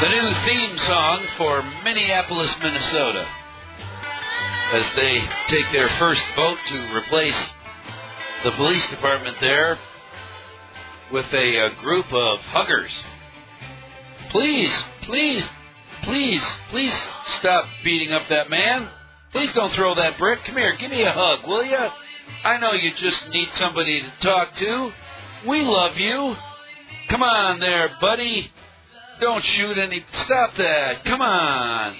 The new theme song for Minneapolis, Minnesota, as they take their first vote to replace the police department there with a, a group of huggers. Please, please, please, please stop beating up that man. Please don't throw that brick. Come here, give me a hug, will you? I know you just need somebody to talk to. We love you. Come on there, buddy. Don't shoot any. Stop that. Come on.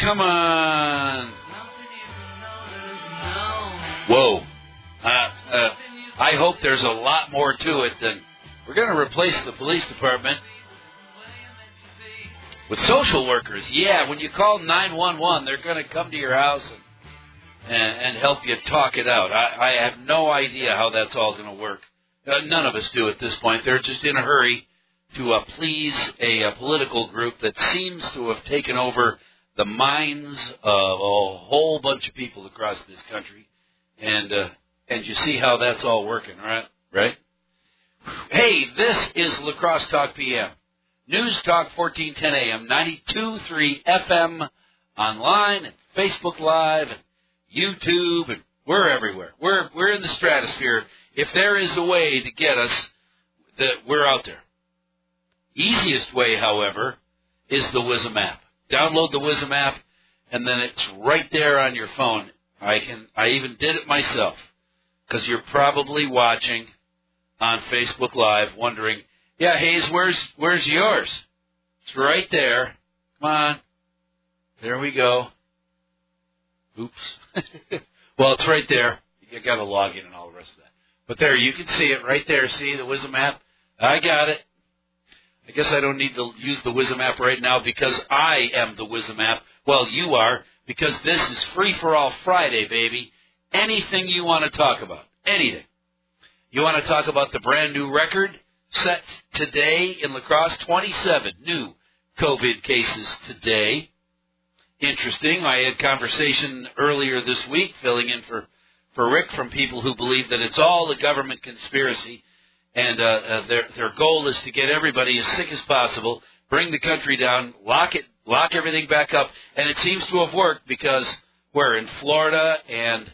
Come on. Whoa. Uh, uh, I hope there's a lot more to it than we're going to replace the police department with social workers. Yeah, when you call 911, they're going to come to your house and, and, and help you talk it out. I, I have no idea how that's all going to work. Uh, none of us do at this point. They're just in a hurry to uh, please a, a political group that seems to have taken over the minds of a whole bunch of people across this country, and uh, and you see how that's all working, right? Right? Hey, this is La Crosse Talk PM. News Talk 1410 AM, 92.3 FM, online and Facebook Live and YouTube, and we're everywhere. We're we're in the stratosphere. If there is a way to get us, that we're out there. Easiest way, however, is the WIZM app. Download the WIZM app, and then it's right there on your phone. I can. I even did it myself because you're probably watching on Facebook Live, wondering, "Yeah, Hayes, where's where's yours?" It's right there. Come on. There we go. Oops. well, it's right there. You got to log in and all the rest of that. But there, you can see it right there. See the WIZM app? I got it. I guess I don't need to use the WIZM app right now because I am the WIZM app. Well, you are because this is free for all Friday, baby. Anything you want to talk about, anything. You want to talk about the brand new record set today in La Crosse? 27 new COVID cases today. Interesting. I had conversation earlier this week, filling in for for Rick from people who believe that it's all a government conspiracy and uh, uh, their their goal is to get everybody as sick as possible, bring the country down, lock it, lock everything back up, and it seems to have worked because we're in Florida and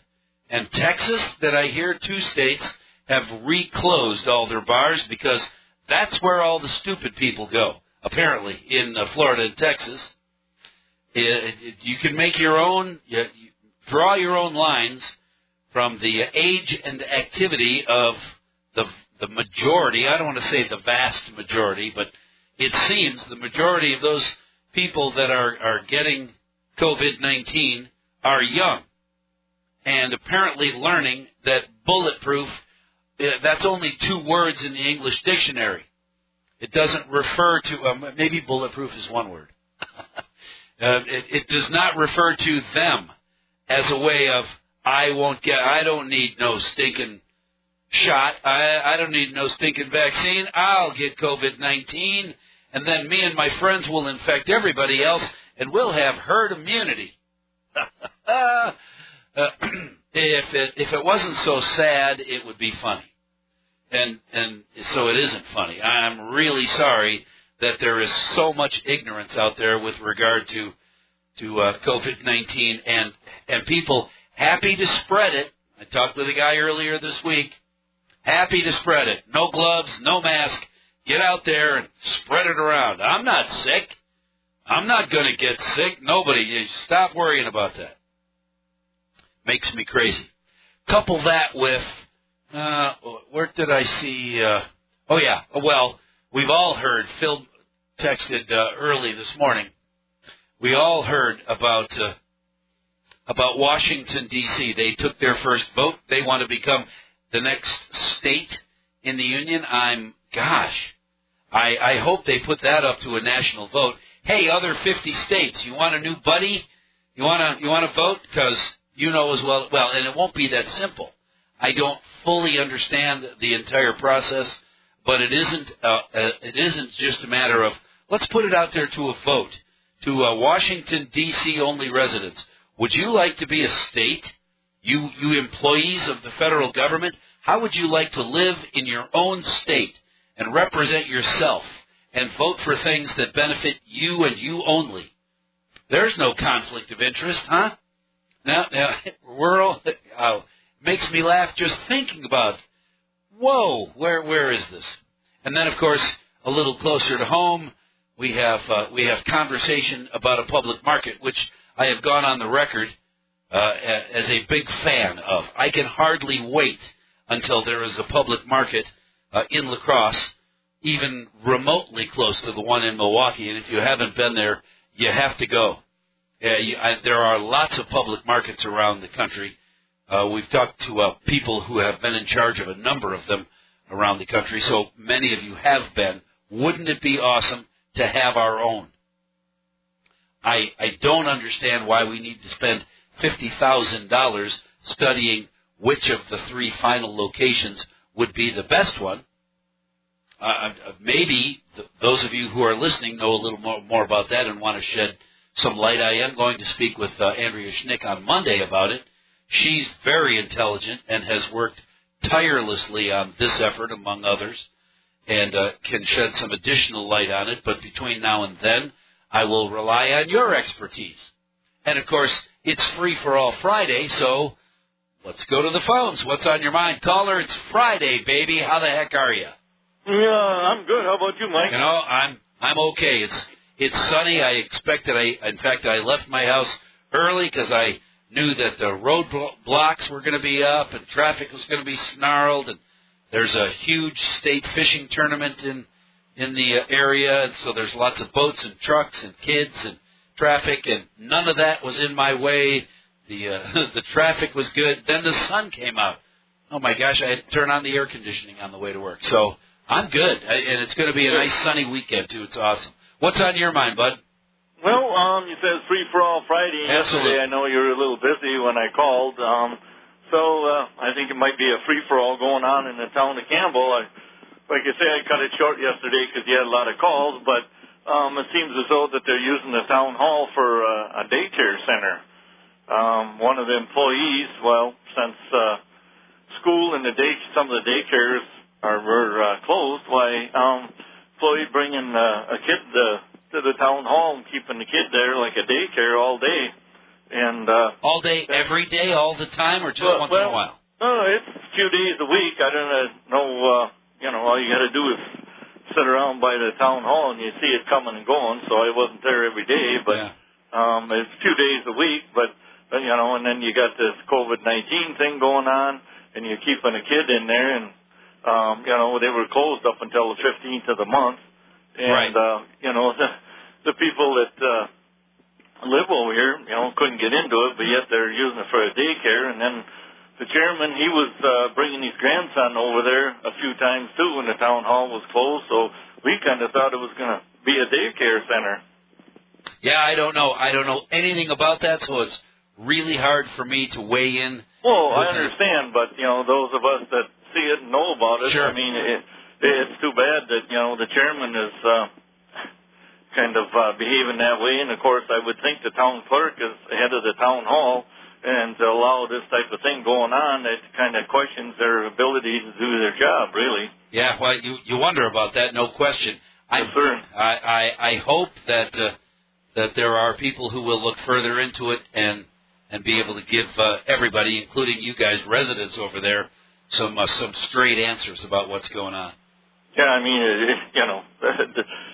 and Texas that I hear two states have reclosed all their bars because that's where all the stupid people go. Apparently, in uh, Florida and Texas, it, it, you can make your own, you, you draw your own lines from the age and activity of the the majority, I don't want to say the vast majority, but it seems the majority of those people that are, are getting COVID 19 are young and apparently learning that bulletproof, uh, that's only two words in the English dictionary. It doesn't refer to, um, maybe bulletproof is one word. uh, it, it does not refer to them as a way of, I won't get, I don't need no stinking shot. I, I don't need no stinking vaccine. I'll get COVID 19, and then me and my friends will infect everybody else, and we'll have herd immunity. uh, if it if it wasn't so sad, it would be funny, and and so it isn't funny. I'm really sorry that there is so much ignorance out there with regard to to uh, COVID nineteen, and and people happy to spread it. I talked with a guy earlier this week Happy to spread it. No gloves, no mask. Get out there and spread it around. I'm not sick. I'm not going to get sick. Nobody. Stop worrying about that. Makes me crazy. Couple that with, uh, where did I see, uh, oh yeah, well, we've all heard, Phil texted uh, early this morning, we all heard about, uh, about Washington D.C. They took their first vote. They want to become the next state in the union, I'm gosh, I, I hope they put that up to a national vote. Hey, other 50 states, you want a new buddy? You want to you want to vote because you know as well. Well, and it won't be that simple. I don't fully understand the entire process, but it isn't uh, uh, it isn't just a matter of let's put it out there to a vote to uh, Washington D.C. only residents. Would you like to be a state? You, you employees of the federal government, how would you like to live in your own state and represent yourself and vote for things that benefit you and you only. There's no conflict of interest, huh? Now, now we're all, uh, makes me laugh just thinking about. Whoa, where where is this? And then, of course, a little closer to home, we have uh, we have conversation about a public market, which I have gone on the record uh, as a big fan of. I can hardly wait until there is a public market uh, in La Crosse, even remotely close to the one in Milwaukee. And if you haven't been there, you have to go. Uh, you, I, there are lots of public markets around the country. Uh, we've talked to uh, people who have been in charge of a number of them around the country, so many of you have been. Wouldn't it be awesome to have our own? I, I don't understand why we need to spend $50,000 studying which of the three final locations would be the best one. Uh, uh, maybe th- those of you who are listening know a little more, more about that and want to shed some light. I am going to speak with uh, Andrea Schnick on Monday about it. She's very intelligent and has worked tirelessly on this effort, among others, and uh, can shed some additional light on it. But between now and then, I will rely on your expertise. And of course, it's free for all Friday, so let's go to the phones. What's on your mind? Caller, it's Friday, baby. How the heck are you? Yeah, I'm good. How about you, Mike? You know, I'm I'm okay. It's it's sunny. I expected I in fact I left my house early because I knew that the road blocks were going to be up and traffic was going to be snarled and there's a huge state fishing tournament in in the uh, area and so there's lots of boats and trucks and kids and traffic and none of that was in my way the uh, the traffic was good then the sun came out oh my gosh i had to turn on the air conditioning on the way to work so i'm good and it's going to be a nice sunny weekend too it's awesome what's on your mind bud well, um, you said free for all Friday Absolutely. yesterday. I know you were a little busy when I called. Um, so uh, I think it might be a free for all going on in the town of Campbell. I, like I say, I cut it short yesterday because you had a lot of calls, but um, it seems as though that they're using the town hall for uh, a daycare center. Um, one of the employees, well, since uh, school and the day, some of the daycares are were uh, closed, why um, employee bringing uh, a kid. Uh, to the town hall and keeping the kid there like a daycare all day. And uh all day, every day, all the time, or just well, once well, in a while? No, it's a few days a week. I don't know. Uh, you know, all you got to do is sit around by the town hall and you see it coming and going. So I wasn't there every day, but yeah. um, it's few days a week. But you know, and then you got this COVID nineteen thing going on, and you're keeping a kid in there, and um, you know they were closed up until the fifteenth of the month. And right. uh, you know, the, the people that uh, live over here, you know, couldn't get into it, but yet they're using it for a daycare. And then the chairman, he was uh, bringing his grandson over there a few times too when the town hall was closed. So we kind of thought it was going to be a daycare center. Yeah, I don't know. I don't know anything about that, so it's really hard for me to weigh in. Well, I understand, it. but you know, those of us that see it and know about it, sure. I mean, it, it's too bad that you know the chairman is uh, kind of uh, behaving that way. And of course, I would think the town clerk is head of the town hall, and to allow this type of thing going on, it kind of questions their ability to do their job, really. Yeah, well, you you wonder about that, no question. Yes, sir. I I, I hope that uh, that there are people who will look further into it and and be able to give uh, everybody, including you guys, residents over there, some uh, some straight answers about what's going on. Yeah, I mean, it, you know,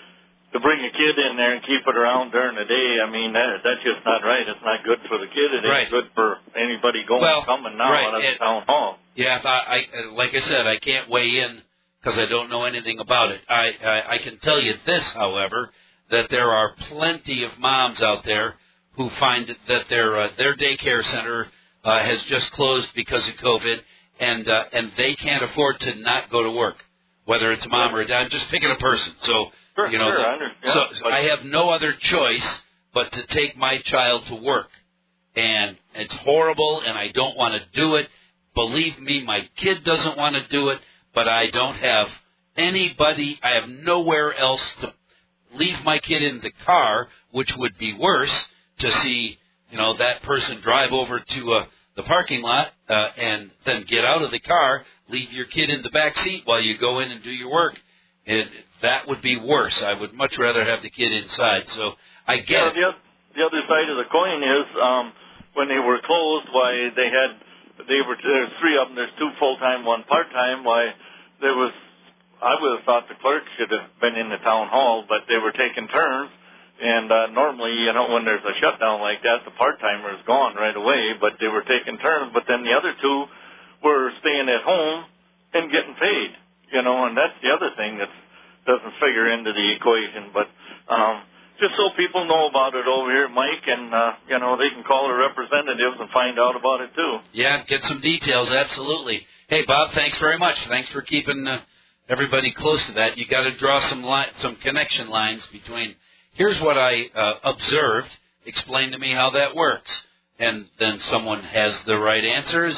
to bring a kid in there and keep it around during the day, I mean, that, that's just not right. It's not good for the kid. It right. ain't good for anybody going well, coming now right. out of the town hall. Yeah, I, I like I said, I can't weigh in because I don't know anything about it. I, I I can tell you this, however, that there are plenty of moms out there who find that their uh, their daycare center uh, has just closed because of COVID, and uh, and they can't afford to not go to work whether it's a mom or a dad. I'm just picking a person. So sure, you know, sure, I understand. so, so I have no other choice but to take my child to work, and it's horrible, and I don't want to do it. Believe me, my kid doesn't want to do it, but I don't have anybody. I have nowhere else to leave my kid in the car, which would be worse to see you know that person drive over to uh, the parking lot uh, and then get out of the car leave your kid in the back seat while you go in and do your work. And that would be worse. I would much rather have the kid inside. So I get Yeah, the, the other side of the coin is um, when they were closed, why they had they were there's three of them. There's two full time, one part time. Why there was I would have thought the clerk should have been in the town hall, but they were taking turns. And uh, normally, you know, when there's a shutdown like that, the part timer is gone right away. But they were taking turns. But then the other two were staying at home and getting paid. You know, and that's the other thing that doesn't figure into the equation. But um, just so people know about it over here, Mike, and uh, you know, they can call their representatives and find out about it too. Yeah, get some details. Absolutely. Hey, Bob, thanks very much. Thanks for keeping uh, everybody close to that. You got to draw some li- some connection lines between. Here's what I uh, observed. Explain to me how that works, and then someone has the right answers,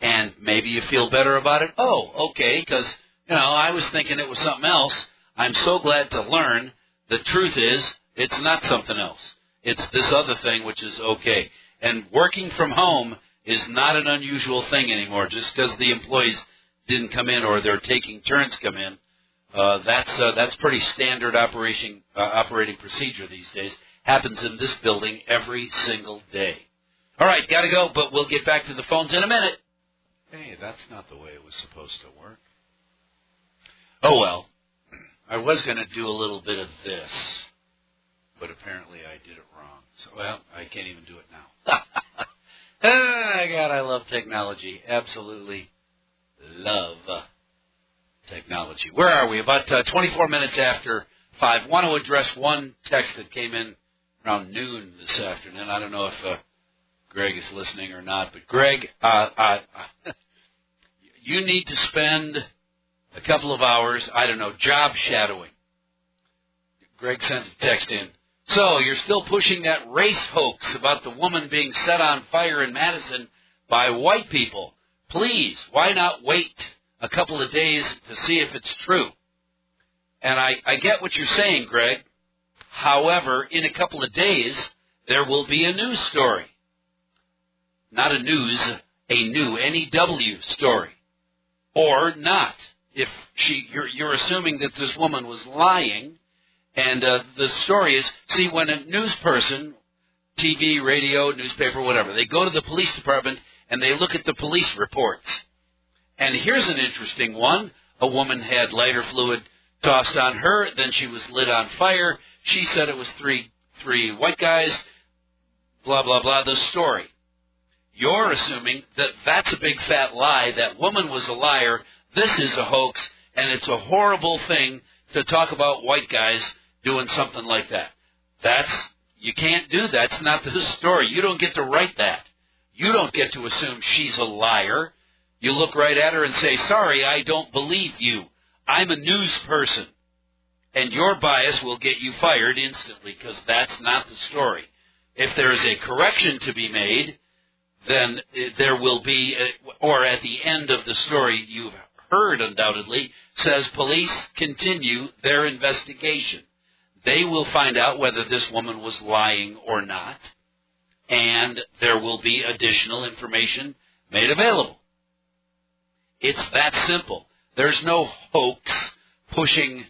and maybe you feel better about it. Oh, okay, because you know I was thinking it was something else. I'm so glad to learn. The truth is, it's not something else. It's this other thing, which is okay. And working from home is not an unusual thing anymore. Just because the employees didn't come in or they're taking turns come in, uh, that's uh, that's pretty standard operation uh, operating procedure these days. Happens in this building every single day. All right, got to go, but we'll get back to the phones in a minute. Hey, that's not the way it was supposed to work. Oh well, I was going to do a little bit of this, but apparently I did it wrong. So well, I can't even do it now. ah, God, I love technology. Absolutely love uh, technology. Where are we? About uh, 24 minutes after five. Want to address one text that came in around noon this afternoon. I don't know if uh, Greg is listening or not, but Greg, uh, uh, you need to spend a couple of hours, I don't know, job shadowing. Greg sent a text in. So, you're still pushing that race hoax about the woman being set on fire in Madison by white people. Please, why not wait a couple of days to see if it's true? And I, I get what you're saying, Greg. However, in a couple of days, there will be a news story. Not a news, a new N-E-W story. Or not. If she, you're, you're assuming that this woman was lying, and uh, the story is, see, when a news person, TV, radio, newspaper, whatever, they go to the police department and they look at the police reports. And here's an interesting one. A woman had lighter fluid tossed on her, then she was lit on fire. She said it was three three white guys. Blah blah blah. The story. You're assuming that that's a big fat lie. That woman was a liar. This is a hoax, and it's a horrible thing to talk about white guys doing something like that. That's you can't do that. That's not the story. You don't get to write that. You don't get to assume she's a liar. You look right at her and say, "Sorry, I don't believe you. I'm a news person." And your bias will get you fired instantly because that's not the story. If there is a correction to be made, then uh, there will be, uh, or at the end of the story you've heard undoubtedly, says police continue their investigation. They will find out whether this woman was lying or not, and there will be additional information made available. It's that simple. There's no hoax pushing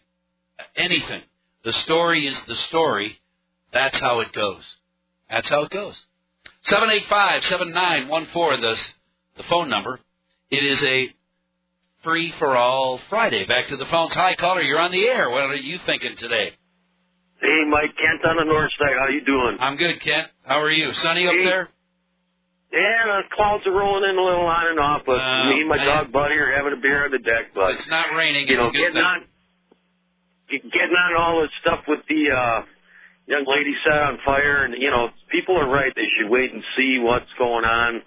anything. The story is the story. That's how it goes. That's how it goes. 785-7914, the, the phone number. It is a free for all Friday. Back to the phones. Hi, caller. You're on the air. What are you thinking today? Hey, Mike Kent on the north side. How you doing? I'm good, Kent. How are you? Sunny up Hey. there? Yeah, the clouds are rolling in a little on and off, but Uh, me and my man. dog Buddy are having a beer on the deck. But It's not raining. you know, getting thing. on, getting on all this stuff with the uh young lady set on fire, and you know, people are right. They should wait and see what's going on.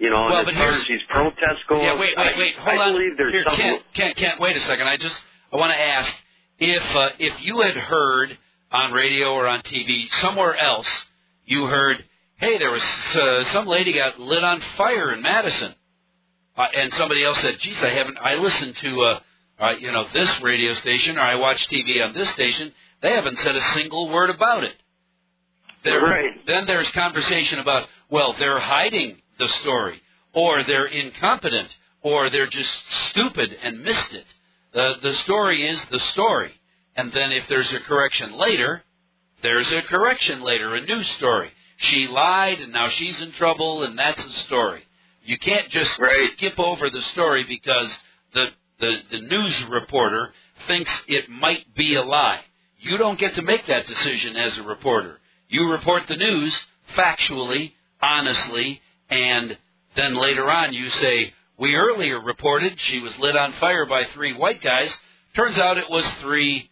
You know, Well, but as here's- these protests go, Yeah, wait, wait, wait. Hold I on. believe there's Here, something. Kent, Kent, Kent, wait a second. I just I want to ask if uh, if you had heard on radio or on TV somewhere else, you heard, hey, there was uh, some lady got lit on fire in Madison, uh, and somebody else said, geez, I haven't. I listened to uh, uh, you know this radio station or I watched TV on this station. They haven't said a single word about it. There, Right. Then there's conversation about, well, they're hiding the story, or they're incompetent, or they're just stupid and missed it. The the story is the story, and then if there's a correction later, there's a correction later, a new story. She lied, and now she's in trouble, and that's the story. You can't just Right. skip over the story because the, the the news reporter thinks it might be a lie. You don't get to make that decision as a reporter. You report the news factually, honestly, and then later on you say, we earlier reported she was lit on fire by three white guys. Turns out it was three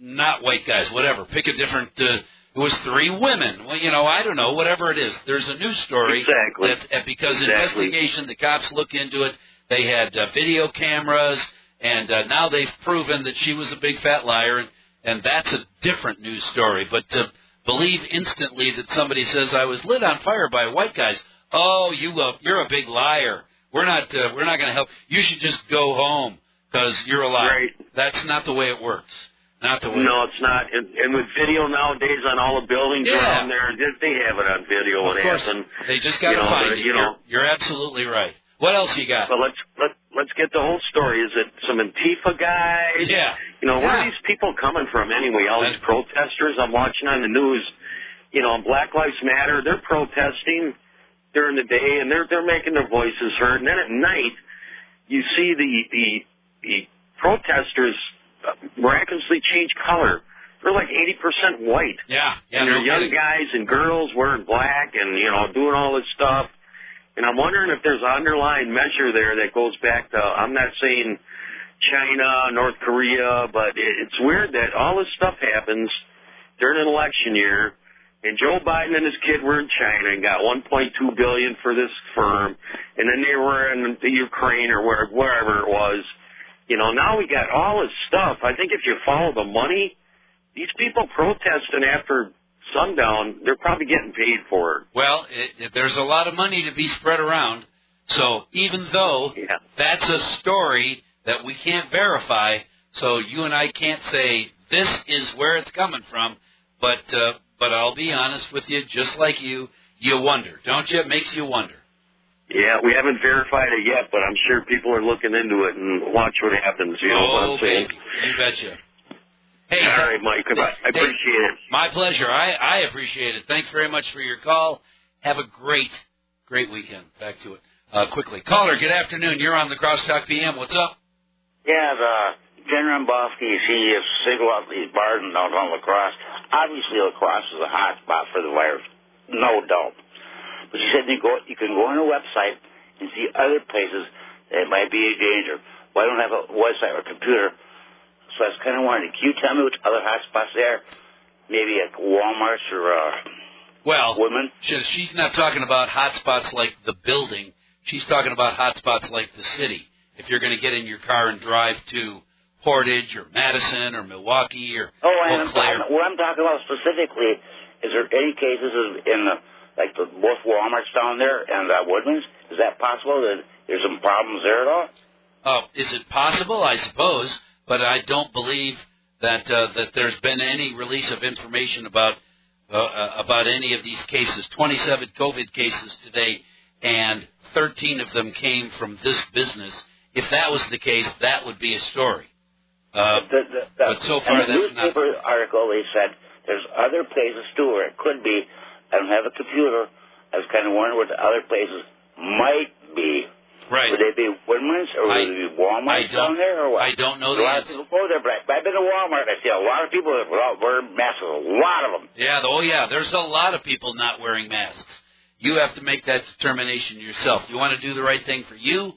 not white guys, whatever. Pick a different. Uh, it was three women. Well, you know, I don't know. Whatever it is, there's a news story. Exactly. That, uh, because Exactly. investigation, the cops look into it. They had uh, video cameras, and uh, now they've proven that she was a big fat liar, and, and that's a different news story. But to believe instantly that somebody says I was lit on fire by white guys, oh, you uh, you're a big liar. We're not uh, we're not going to help. You should just go home because you're a liar. Right. That's not the way it works. Not the way. No, it's not. And, and with video nowadays on all the buildings Yeah. around there, they have it on video of course, happened. they just got to find it. you know- you're, you're absolutely right. What else you got? But let's let let's get the whole story. Is it some Antifa guys? Yeah. You know, where Yeah. are these people coming from anyway? All these protesters I'm watching on the news. You know, Black Lives Matter. They're protesting during the day, and they're they're making their voices heard. And then at night, you see the the the protesters uh, miraculously change color. They're like 80% white. Yeah, yeah. and they're young kidding. guys and girls wearing black and you know doing all this stuff. And I'm wondering if there's an underlying measure there that goes back to I'm not saying China, North Korea, but it, it's weird that all this stuff happens during an election year. And Joe Biden and his kid were in China and got 1.2 billion for this firm, and then they were in the Ukraine or where, wherever it was. You know, now we got all this stuff. I think if you follow the money, these people protesting after sundown, they're probably getting paid for it. Well, it, it, there's a lot of money to be spread around. So even though Yeah. that's a story that we can't verify, so you and I can't say this is where it's coming from, but uh, but I'll be honest with you, just like you, you wonder, don't you? It makes you wonder. Yeah, we haven't verified it yet, but I'm sure people are looking into it and watch what happens. You know what oh, I'm saying? baby, you betcha. Hey, All right, Mike. I Hey, appreciate it. My pleasure. I, I appreciate it. Thanks very much for your call. Have a great, great weekend. Back to it uh, quickly. Caller, good afternoon. You're on the Crosstalk PM. What's up? Yeah, the Jen Rombalski, he is single out these bars in downtown La Crosse. Obviously, La Crosse is a hot spot for the virus, no doubt. But she said you go, you can go on a website and see other places that might be a danger. Well, I don't have a website or a computer, so I was kind of wondering, can you tell me which other hot spots there? Maybe at Walmart's or uh, Well, she- she's not talking about hot spots like the building. She's talking about hot spots like the city. If you're going to get in your car and drive to Portage or Madison or Milwaukee or Oh, and Eau Claire. what I'm talking about specifically is there any cases in- the like the both WalMarts down there and uh, Woodman's? Is that possible that there's some problems there at all? Oh, is it possible? I suppose, but I don't believe that uh, that there's been any release of information about uh, uh, about any of these cases. 27 COVID cases today, and 13 of them came from this business. If that was the case, that would be a story. Uh, The, the, the, but so far in the that's not- newspaper article they said there's other places too where it could be. I don't have a computer. I was kind of wondering what the other places might be. right. Would they be Woodman's or would I- they be I down there or what? I don't know a the lot answer. of people go there, but I- I've been to Walmart. I see a lot of people that without wearing masks. A lot of them. Yeah, oh yeah, there's a lot of people not wearing masks. You have to make that determination yourself. You want to do the right thing for you,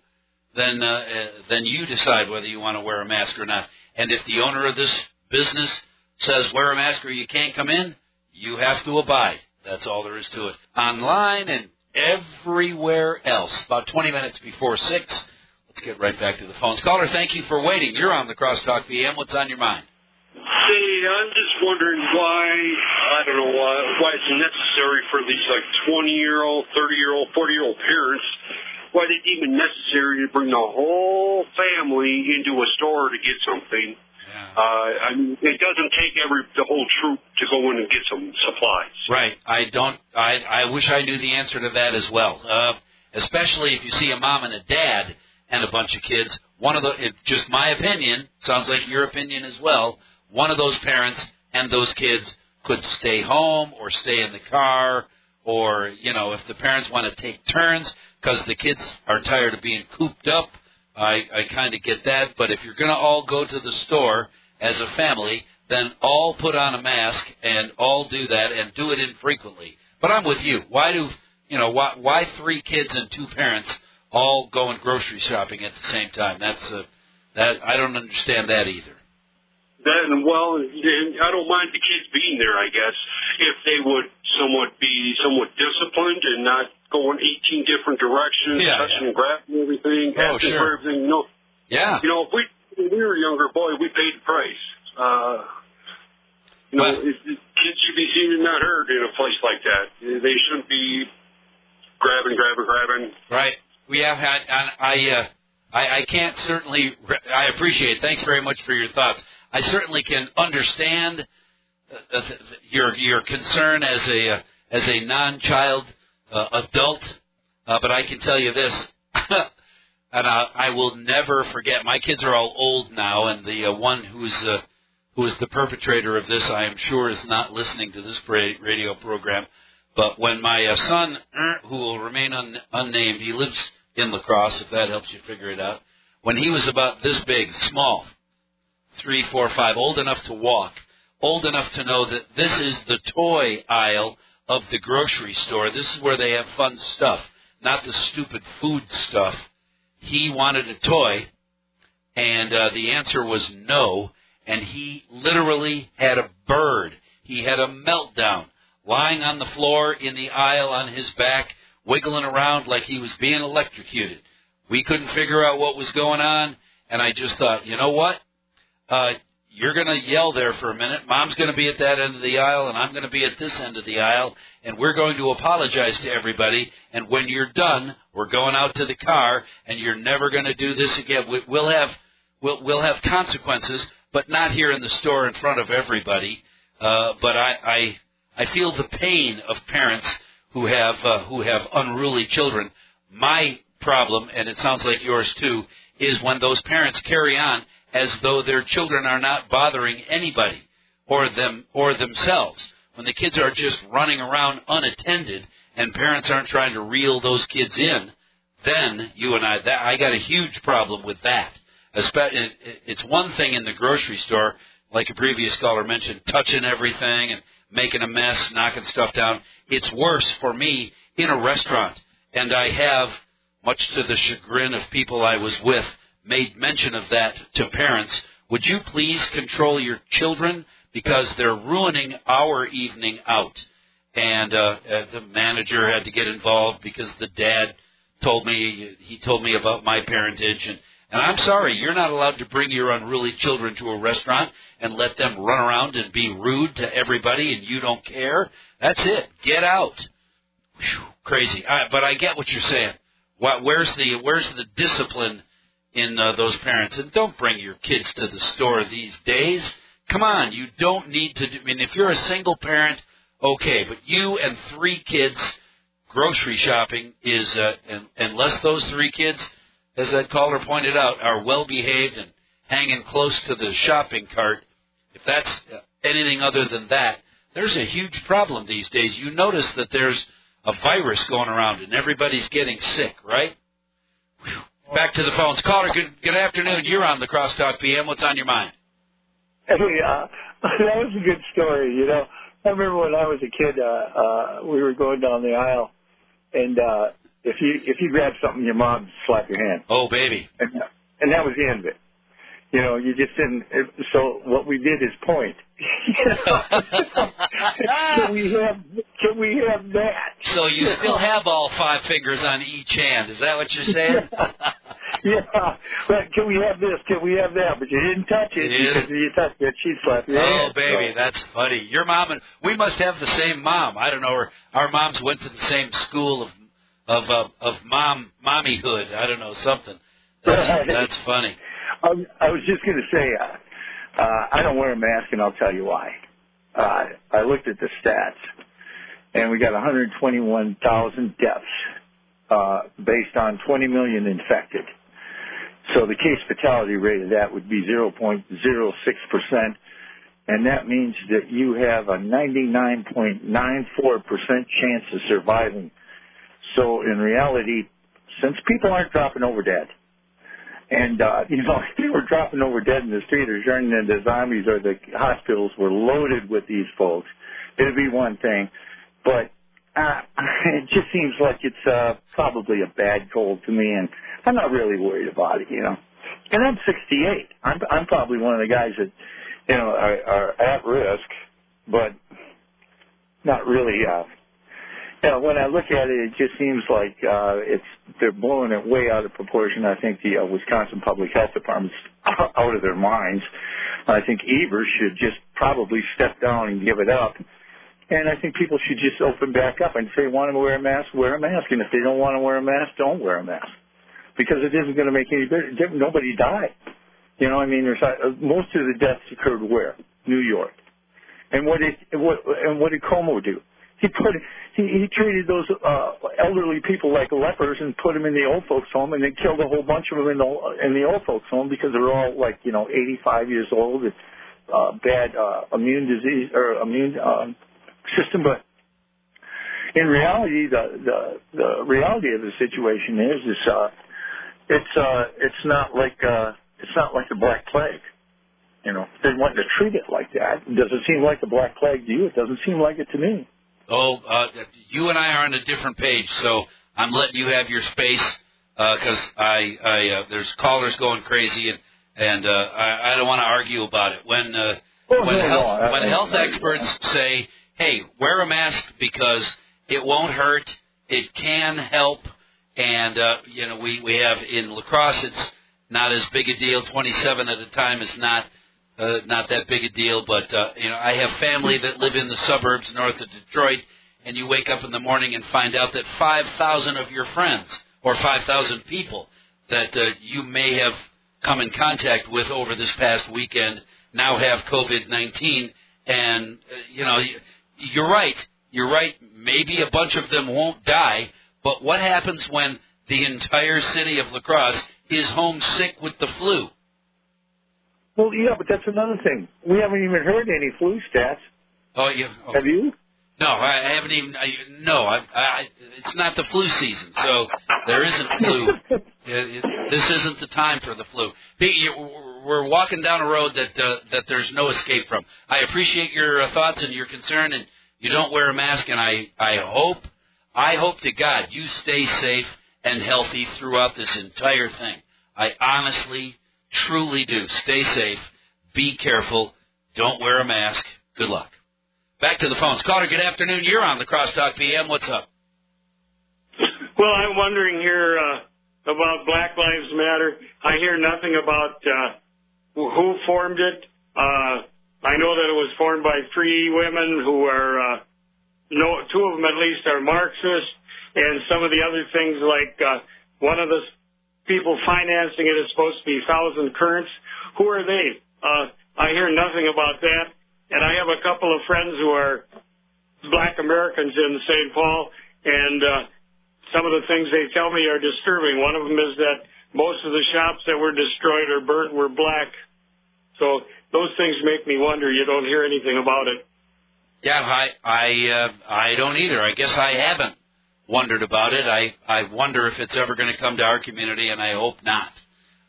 then uh, uh, then you decide whether you want to wear a mask or not. And if the owner of this business says wear a mask or you can't come in, you have to abide. That's all there is to it. Online and everywhere else. About 20 minutes before 6. Let's get right back to the phones. Caller, thank you for waiting. You're on the Crosstalk PM. What's on your mind? Say, I'm just wondering why, I don't know why, why it's necessary for these like 20 year old, 30 year old, 40 year old parents, why it's even necessary to bring the whole family into a store to get something. Yeah. Uh, I mean, it doesn't take every, the whole troop to go in and get some supplies. Right. I don't. I I wish I knew the answer to that as well. Uh, especially if you see a mom and a dad and a bunch of kids. One of the, it, just my opinion, sounds like your opinion as well. one of those parents and those kids could stay home or stay in the car, or you know, if the parents want to take turns because the kids are tired of being cooped up. I, I kind of get that, but if you're going to all go to the store as a family, then all put on a mask and all do that and do it infrequently. But I'm with you. Why do you know why why three kids and two parents all going grocery shopping at the same time? That's a that I don't understand that either. That and well, and I don't mind the kids being there. I guess if they would somewhat be somewhat disciplined and not going 18 different directions, Yeah, touching yeah. and grabbing everything, Oh, asking sure. for everything. You know, Yeah. you know, if we when we were younger, boy, we paid the price. Uh, you know, But- it, it, kids should be seen and not heard in a place like that. They shouldn't be grabbing, grabbing, grabbing. Right. We have had. I I, uh, I I can't certainly. I appreciate. it. Thanks very much for your thoughts. I certainly can understand uh, uh, your your concern as a uh, as a non-child uh, adult, uh, but I can tell you this. And I, I will never forget. My kids are all old now, and the uh, one who's uh, who is the perpetrator of this, I am sure, is not listening to this radio program. But when my uh, son, er, who will remain un- unnamed, he lives in La Crosse, if that helps you figure it out. When he was about this big, small, three, four, five, old enough to walk, old enough to know that this is the toy aisle of the grocery store. This is where they have fun stuff, not the stupid food stuff. He wanted a toy, and uh, the answer was no. And he literally had a bird. He had a meltdown, lying on the floor in the aisle on his back, wiggling around like he was being electrocuted. We couldn't figure out what was going on, and I just thought, you know what? Uh, you're going to yell there for a minute. Mom's going to be at that end of the aisle, and I'm going to be at this end of the aisle, and we're going to apologize to everybody. And when you're done, we're going out to the car, and you're never going to do this again. We- We'll have we'll we'll have consequences, but not here in the store in front of everybody. Uh, but I, I I feel the pain of parents who have uh, who have unruly children. My problem, and it sounds like yours too, is when those parents carry on as though their children are not bothering anybody or them or themselves. When the kids are just running around unattended and parents aren't trying to reel those kids in, then you and I, that, I got a huge problem with that. It's one thing in the grocery store, like a previous caller mentioned, touching everything and making a mess, knocking stuff down. It's worse for me in a restaurant, and I have, much to the chagrin of people I was with, made mention of that to parents. Would you please control your children because they're ruining our evening out? And uh, uh, the manager had to get involved because the dad told me he told me about my parentage and and I'm sorry, you're not allowed to bring your unruly children to a restaurant and let them run around and be rude to everybody and you don't care. That's it. Get out. Whew, crazy. I, but I get what you're saying. Why, where's the where's the discipline in uh, those parents? And don't bring your kids to the store these days. Come on, you don't need to. Do, I mean, if you're a single parent, okay, but you and three kids grocery shopping is uh, and, unless those three kids, as that caller pointed out, are well behaved and hanging close to the shopping cart. If that's uh, anything other than that, there's a huge problem these days. You notice that there's a virus going around and everybody's getting sick, right? Back to the phones. Caller, good, good afternoon. You're on the Crosstalk PM. What's on your mind? Hey, uh, that was a good story. You know, I remember when I was a kid, uh, uh, we were going down the aisle, and uh, if you if you grabbed something, your mom slap your hand, Oh, baby. and and that was the end of it. You know, you just didn't. So what we did is point. Can we have can we have that? So you still have all five fingers on each hand. Is that what you're saying? yeah, but can we have this? Can we have that? But you didn't touch it Yeah. because if you touched it, she'd slap your Oh, hand. baby, So- that's funny. Your mom and we must have the same mom. I don't know. Or our moms went to the same school of of uh, of mom mommyhood. I don't know something. That's, Right. that's funny. Um, I was just going to say, uh, uh, I don't wear a mask, and I'll tell you why. Uh, I looked at the stats, and we got 121,000 deaths uh, based on 20 million infected. So the case fatality rate of that would be 0.06 percent, and that means that you have a 99.94% chance of surviving. So in reality, since people aren't dropping over dead, and uh, you know, they were dropping over dead in the street or turning into zombies, or the hospitals were loaded with these folks, it'd be one thing. But uh, it just seems like it's uh, probably a bad cold to me, and I'm not really worried about it, you know. And I'm 68. I'm I'm probably one of the guys that, you know, are, are at risk, but not really. Uh, know, when I look at it, it just seems like uh, it's they're blowing it way out of proportion. I think the uh, Wisconsin Public Health Department's out of their minds. I think Evers should just probably step down and give it up. And I think people should just open back up and say, "If they want to wear a mask, wear a mask. And if they don't want to wear a mask, don't wear a mask. Because it isn't going to make any difference. Nobody died. You know, I mean, there's uh, most of the deaths occurred where? New York. And what did what and what did Cuomo do? He put he, he treated those uh, elderly people like lepers and put them in the old folks home, and they killed a whole bunch of them in the in the old folks home because they're all like you know 85 years old, with uh, bad uh, immune disease or immune uh, system. But in reality, the the the reality of the situation is is uh, it's uh, it's not like uh, it's not like the Black Plague. You know, they want to treat it like that. It seem like the Black Plague to you? It doesn't seem like it to me. Oh, uh, you and I are on a different page, so I'm letting you have your space because uh, I, I uh, there's callers going crazy and and uh, I, I don't want to argue about it. When uh, oh, when no, health no, when health experts say, "Hey, wear a mask because it won't hurt, it can help," and uh, you know we we have in La Crosse it's not as big a deal. 27 at a time is not uh, not that big a deal, but uh, you know, I have family that live in the suburbs north of Detroit, and you wake up in the morning and find out that 5,000 of your friends or 5,000 people that uh, you may have come in contact with over this past weekend now have COVID-19, and uh, you know, you're right. You're right. Maybe a bunch of them won't die, but what happens when the entire city of La Crosse is homesick with the flu? Well, yeah, but that's another thing. We haven't even heard any flu stats. Oh, you oh. have you? No, I haven't even. I, no, I, I, it's not the flu season, so there isn't flu. it, it, this isn't the time for the flu. We're walking down a road that uh, that there's no escape from. I appreciate your uh, thoughts and your concern, and you don't wear a mask, and I I hope I hope to God you stay safe and healthy throughout this entire thing. I honestly truly do. Stay safe. Be careful. Don't wear a mask. Good luck. Back to the phones. Caller, good afternoon. You're on the Crosstalk PM. What's up? Well, I'm wondering here uh, about Black Lives Matter. I hear nothing about uh, who formed it. Uh, I know that it was formed by three women who are, uh, no, two of them at least are Marxist, and some of the other things like uh, one of the people financing it is supposed to be Thousand Currents. Who are they? Uh, I hear nothing about that. And I have a couple of friends who are black Americans in St. Paul, and uh, some of the things they tell me are disturbing. One of them is that most of the shops that were destroyed or burnt were black. So those things make me wonder. You don't hear anything about it. Yeah, I I uh, I don't either. I guess I haven't wondered about it. I I wonder if it's ever going to come to our community, and I hope not.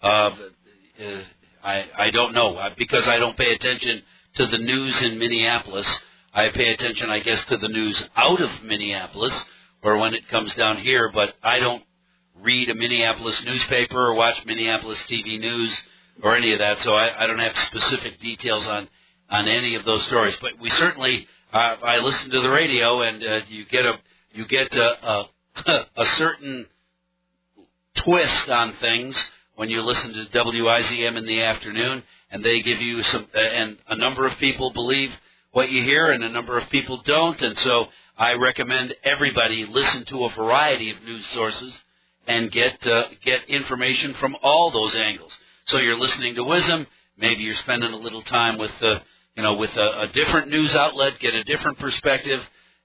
Uh, uh, I I don't know uh, because I don't pay attention to the news in Minneapolis. I pay attention, I guess, to the news out of Minneapolis or when it comes down here, but I don't read a Minneapolis newspaper or watch Minneapolis TV news or any of that, so I, I don't have specific details on on any of those stories. But we certainly, uh, I listen to the radio, and uh, you get a you get a, a, a certain twist on things when you listen to WIZM in the afternoon, and they give you some, and a number of people believe what you hear, and a number of people don't, and so I recommend everybody listen to a variety of news sources and get uh, get information from all those angles. So you're listening to WIZM, maybe you're spending a little time with, uh, you know, with a, a different news outlet, get a different perspective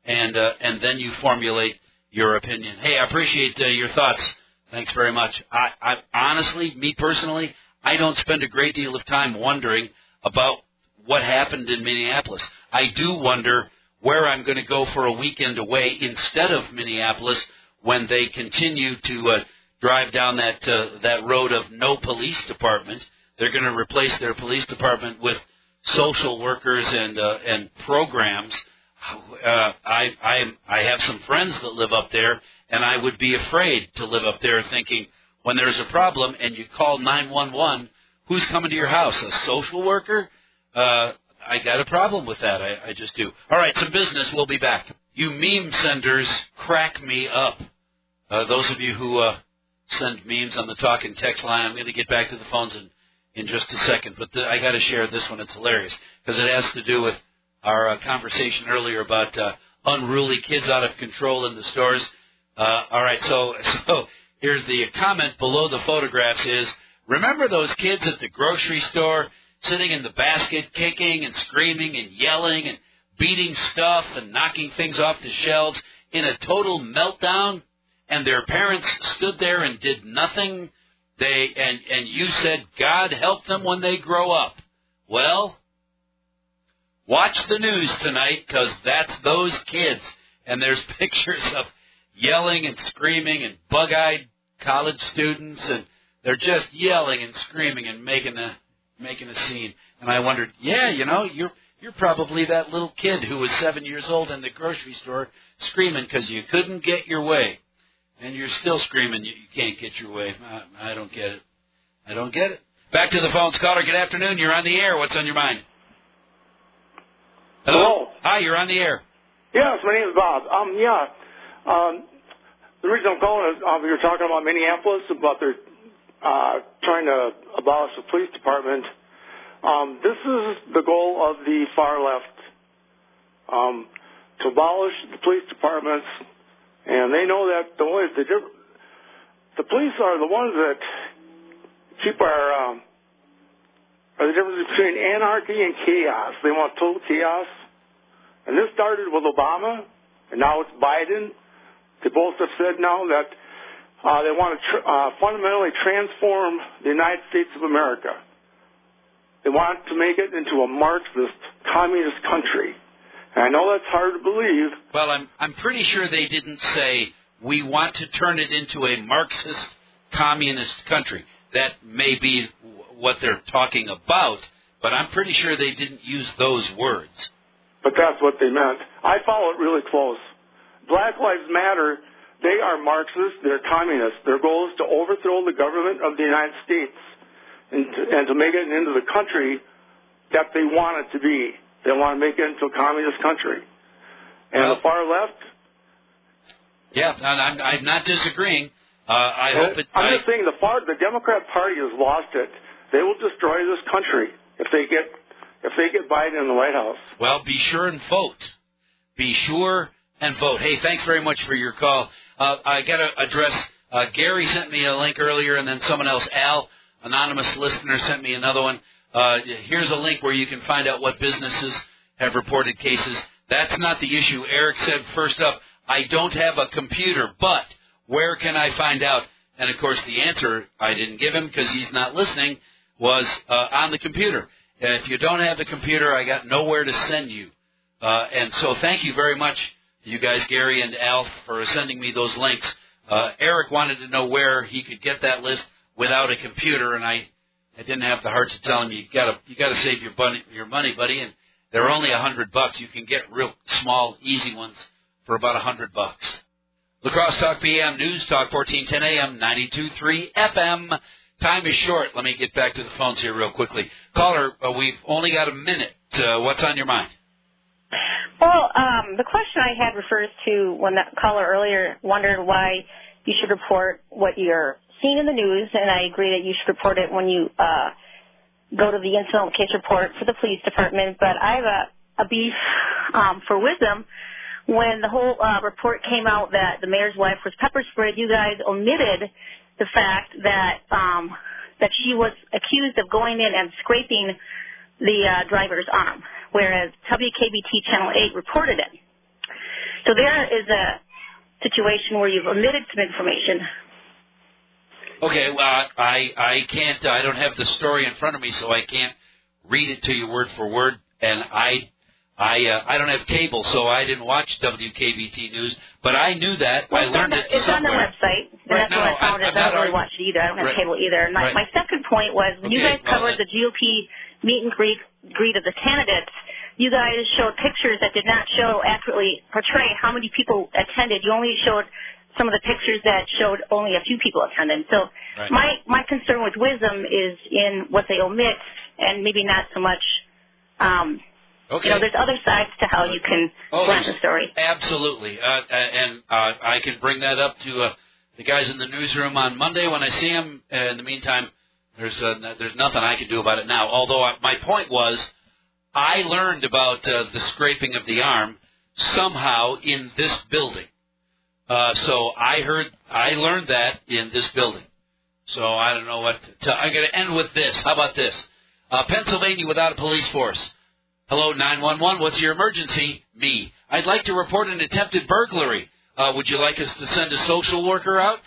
and uh, and then you formulate your opinion. Hey, I appreciate uh, your thoughts. Thanks very much. I, I honestly, me personally, I don't spend a great deal of time wondering about what happened in Minneapolis. I do wonder where I'm going to go for a weekend away instead of Minneapolis when they continue to uh, drive down that uh, that road of no police department. They're going to replace their police department with social workers and uh, and programs. Uh, I I I have some friends that live up there, and I would be afraid to live up there, thinking when there's a problem and you call 911, who's coming to your house? A social worker? Uh, I got a problem with that. I, I just do. All right, some business. We'll be back. You meme senders crack me up. Uh, those of you who uh, send memes on the talk and text line, I'm going to get back to the phones in, in just a second. But the, I got to share this one. It's hilarious because it has to do with our uh, conversation earlier about uh, unruly kids out of control in the stores. Uh, all right, so so here's the comment below the photographs is remember those kids at the grocery store sitting in the basket kicking and screaming and yelling and beating stuff and knocking things off the shelves in a total meltdown? And their parents stood there and did nothing? They and and you said god help them when they grow up well watch the news tonight cuz that's those kids and there's pictures of yelling and screaming and bug-eyed college students and they're just yelling and screaming and making a making a scene and i wondered yeah you know you're you're probably that little kid who was 7 years old in the grocery store screaming cuz you couldn't get your way and you're still screaming you, you can't get your way. I, I don't get it. I don't get it. Back to the phones, caller. Good afternoon. You're on the air. What's on your mind? Hello. Hello. Hi. You're on the air. Yes, my name is Bob. Um, yeah. Um, the reason I'm calling is um, you were talking about Minneapolis about their uh, trying to abolish the police department. Um, this is the goal of the far left um, to abolish the police departments and they know that the only the the police are the ones that keep our um, are the difference between anarchy and chaos. They want total chaos, and this started with Obama, and now it's Biden. They both have said now that uh, they want to tr- uh, fundamentally transform the United States of America. They want to make it into a Marxist communist country. And I know that's hard to believe. Well, I'm I'm pretty sure they didn't say we want to turn it into a Marxist communist country. That may be what they're talking about, but I'm pretty sure they didn't use those words. But that's what they meant. I follow it really close. Black Lives Matter, they are Marxists, they're communists. Their goal is to overthrow the government of the United States and to, and to make it into the country that they want it to be. They want to make it into a communist country. And Well- the far left, Yeah, and I'm I'm not disagreeing. Uh, I hope it. I'm I, just saying the far the Democrat Party has lost it. They will destroy this country if they get if they get Biden in the White House. Well, be sure and vote. Be sure and vote. Hey, thanks very much for your call. Uh, I got to address. Uh, Gary sent me a link earlier, and then someone else, Al, anonymous listener, sent me another one. Uh, here's a link where you can find out what businesses have reported cases. That's not the issue. Eric said first up, I don't have a computer, but where can I find out? And of course, the answer I didn't give him because he's not listening was uh, on the computer. If you don't have the computer, I got nowhere to send you. Uh, and so thank you very much, you guys, Gary and Al, for sending me those links. Uh, Eric wanted to know where he could get that list without a computer, and I, I didn't have the heart to tell him you gotta you gotta save your money, your money, buddy. And they're only a hundred bucks. You can get real small, easy ones for about a hundred bucks. La Crosse Talk PM News Talk 1410 AM 92.3 FM. Time is short. Let me get back to the phones here real quickly. Caller, uh, we've only got a minute. Uh, what's on your mind? Well, um, the question I had refers to when that caller earlier wondered why you should report what you're seeing in the news, and I agree that you should report it when you uh, go to the incident case report for the police department. But I have a, a beef um, for WIZM. When the whole uh, report came out that the mayor's wife was pepper sprayed, you guys omitted the fact that um, that she was accused of going in and scraping the uh, driver's arm, whereas WKBT Channel 8 reported it. So there is a situation where you've omitted some information. Okay, well, I I can't. I don't have the story in front of me, so I can't read it to you word for word. And I, I, uh, I don't have cable, so I didn't watch WKBT News, but I knew that. Well, I learned it's it It's on the website, and Right, that's no, what I found. I not don't really watch it either. I don't have Right. cable either. My, Right. my second point was when you Okay, guys covered well, the GOP meet and greet, greet of the candidates, you guys showed pictures that did not show accurately portray how many people attended. You only showed some of the pictures that showed only a few people attended. So Right. my my concern with WIZM is in what they omit, and maybe not so much. Um, Okay. You know, there's other sides to how you can Oh, there's- the story. Absolutely, uh, and uh, I can bring that up to uh, the guys in the newsroom on Monday when I see them. in the meantime, there's uh, there's nothing I can do about it now. Although I, my point was, I learned about uh, the scraping of the arm somehow in this building. Uh, so I heard, I learned that in this building. So I don't know what. To. I'm going to end with this. How about this? Uh, Pennsylvania without a police force. Hello, 911. What's your emergency? Me. I'd like to report an attempted burglary. Uh, would you like us to send a social worker out?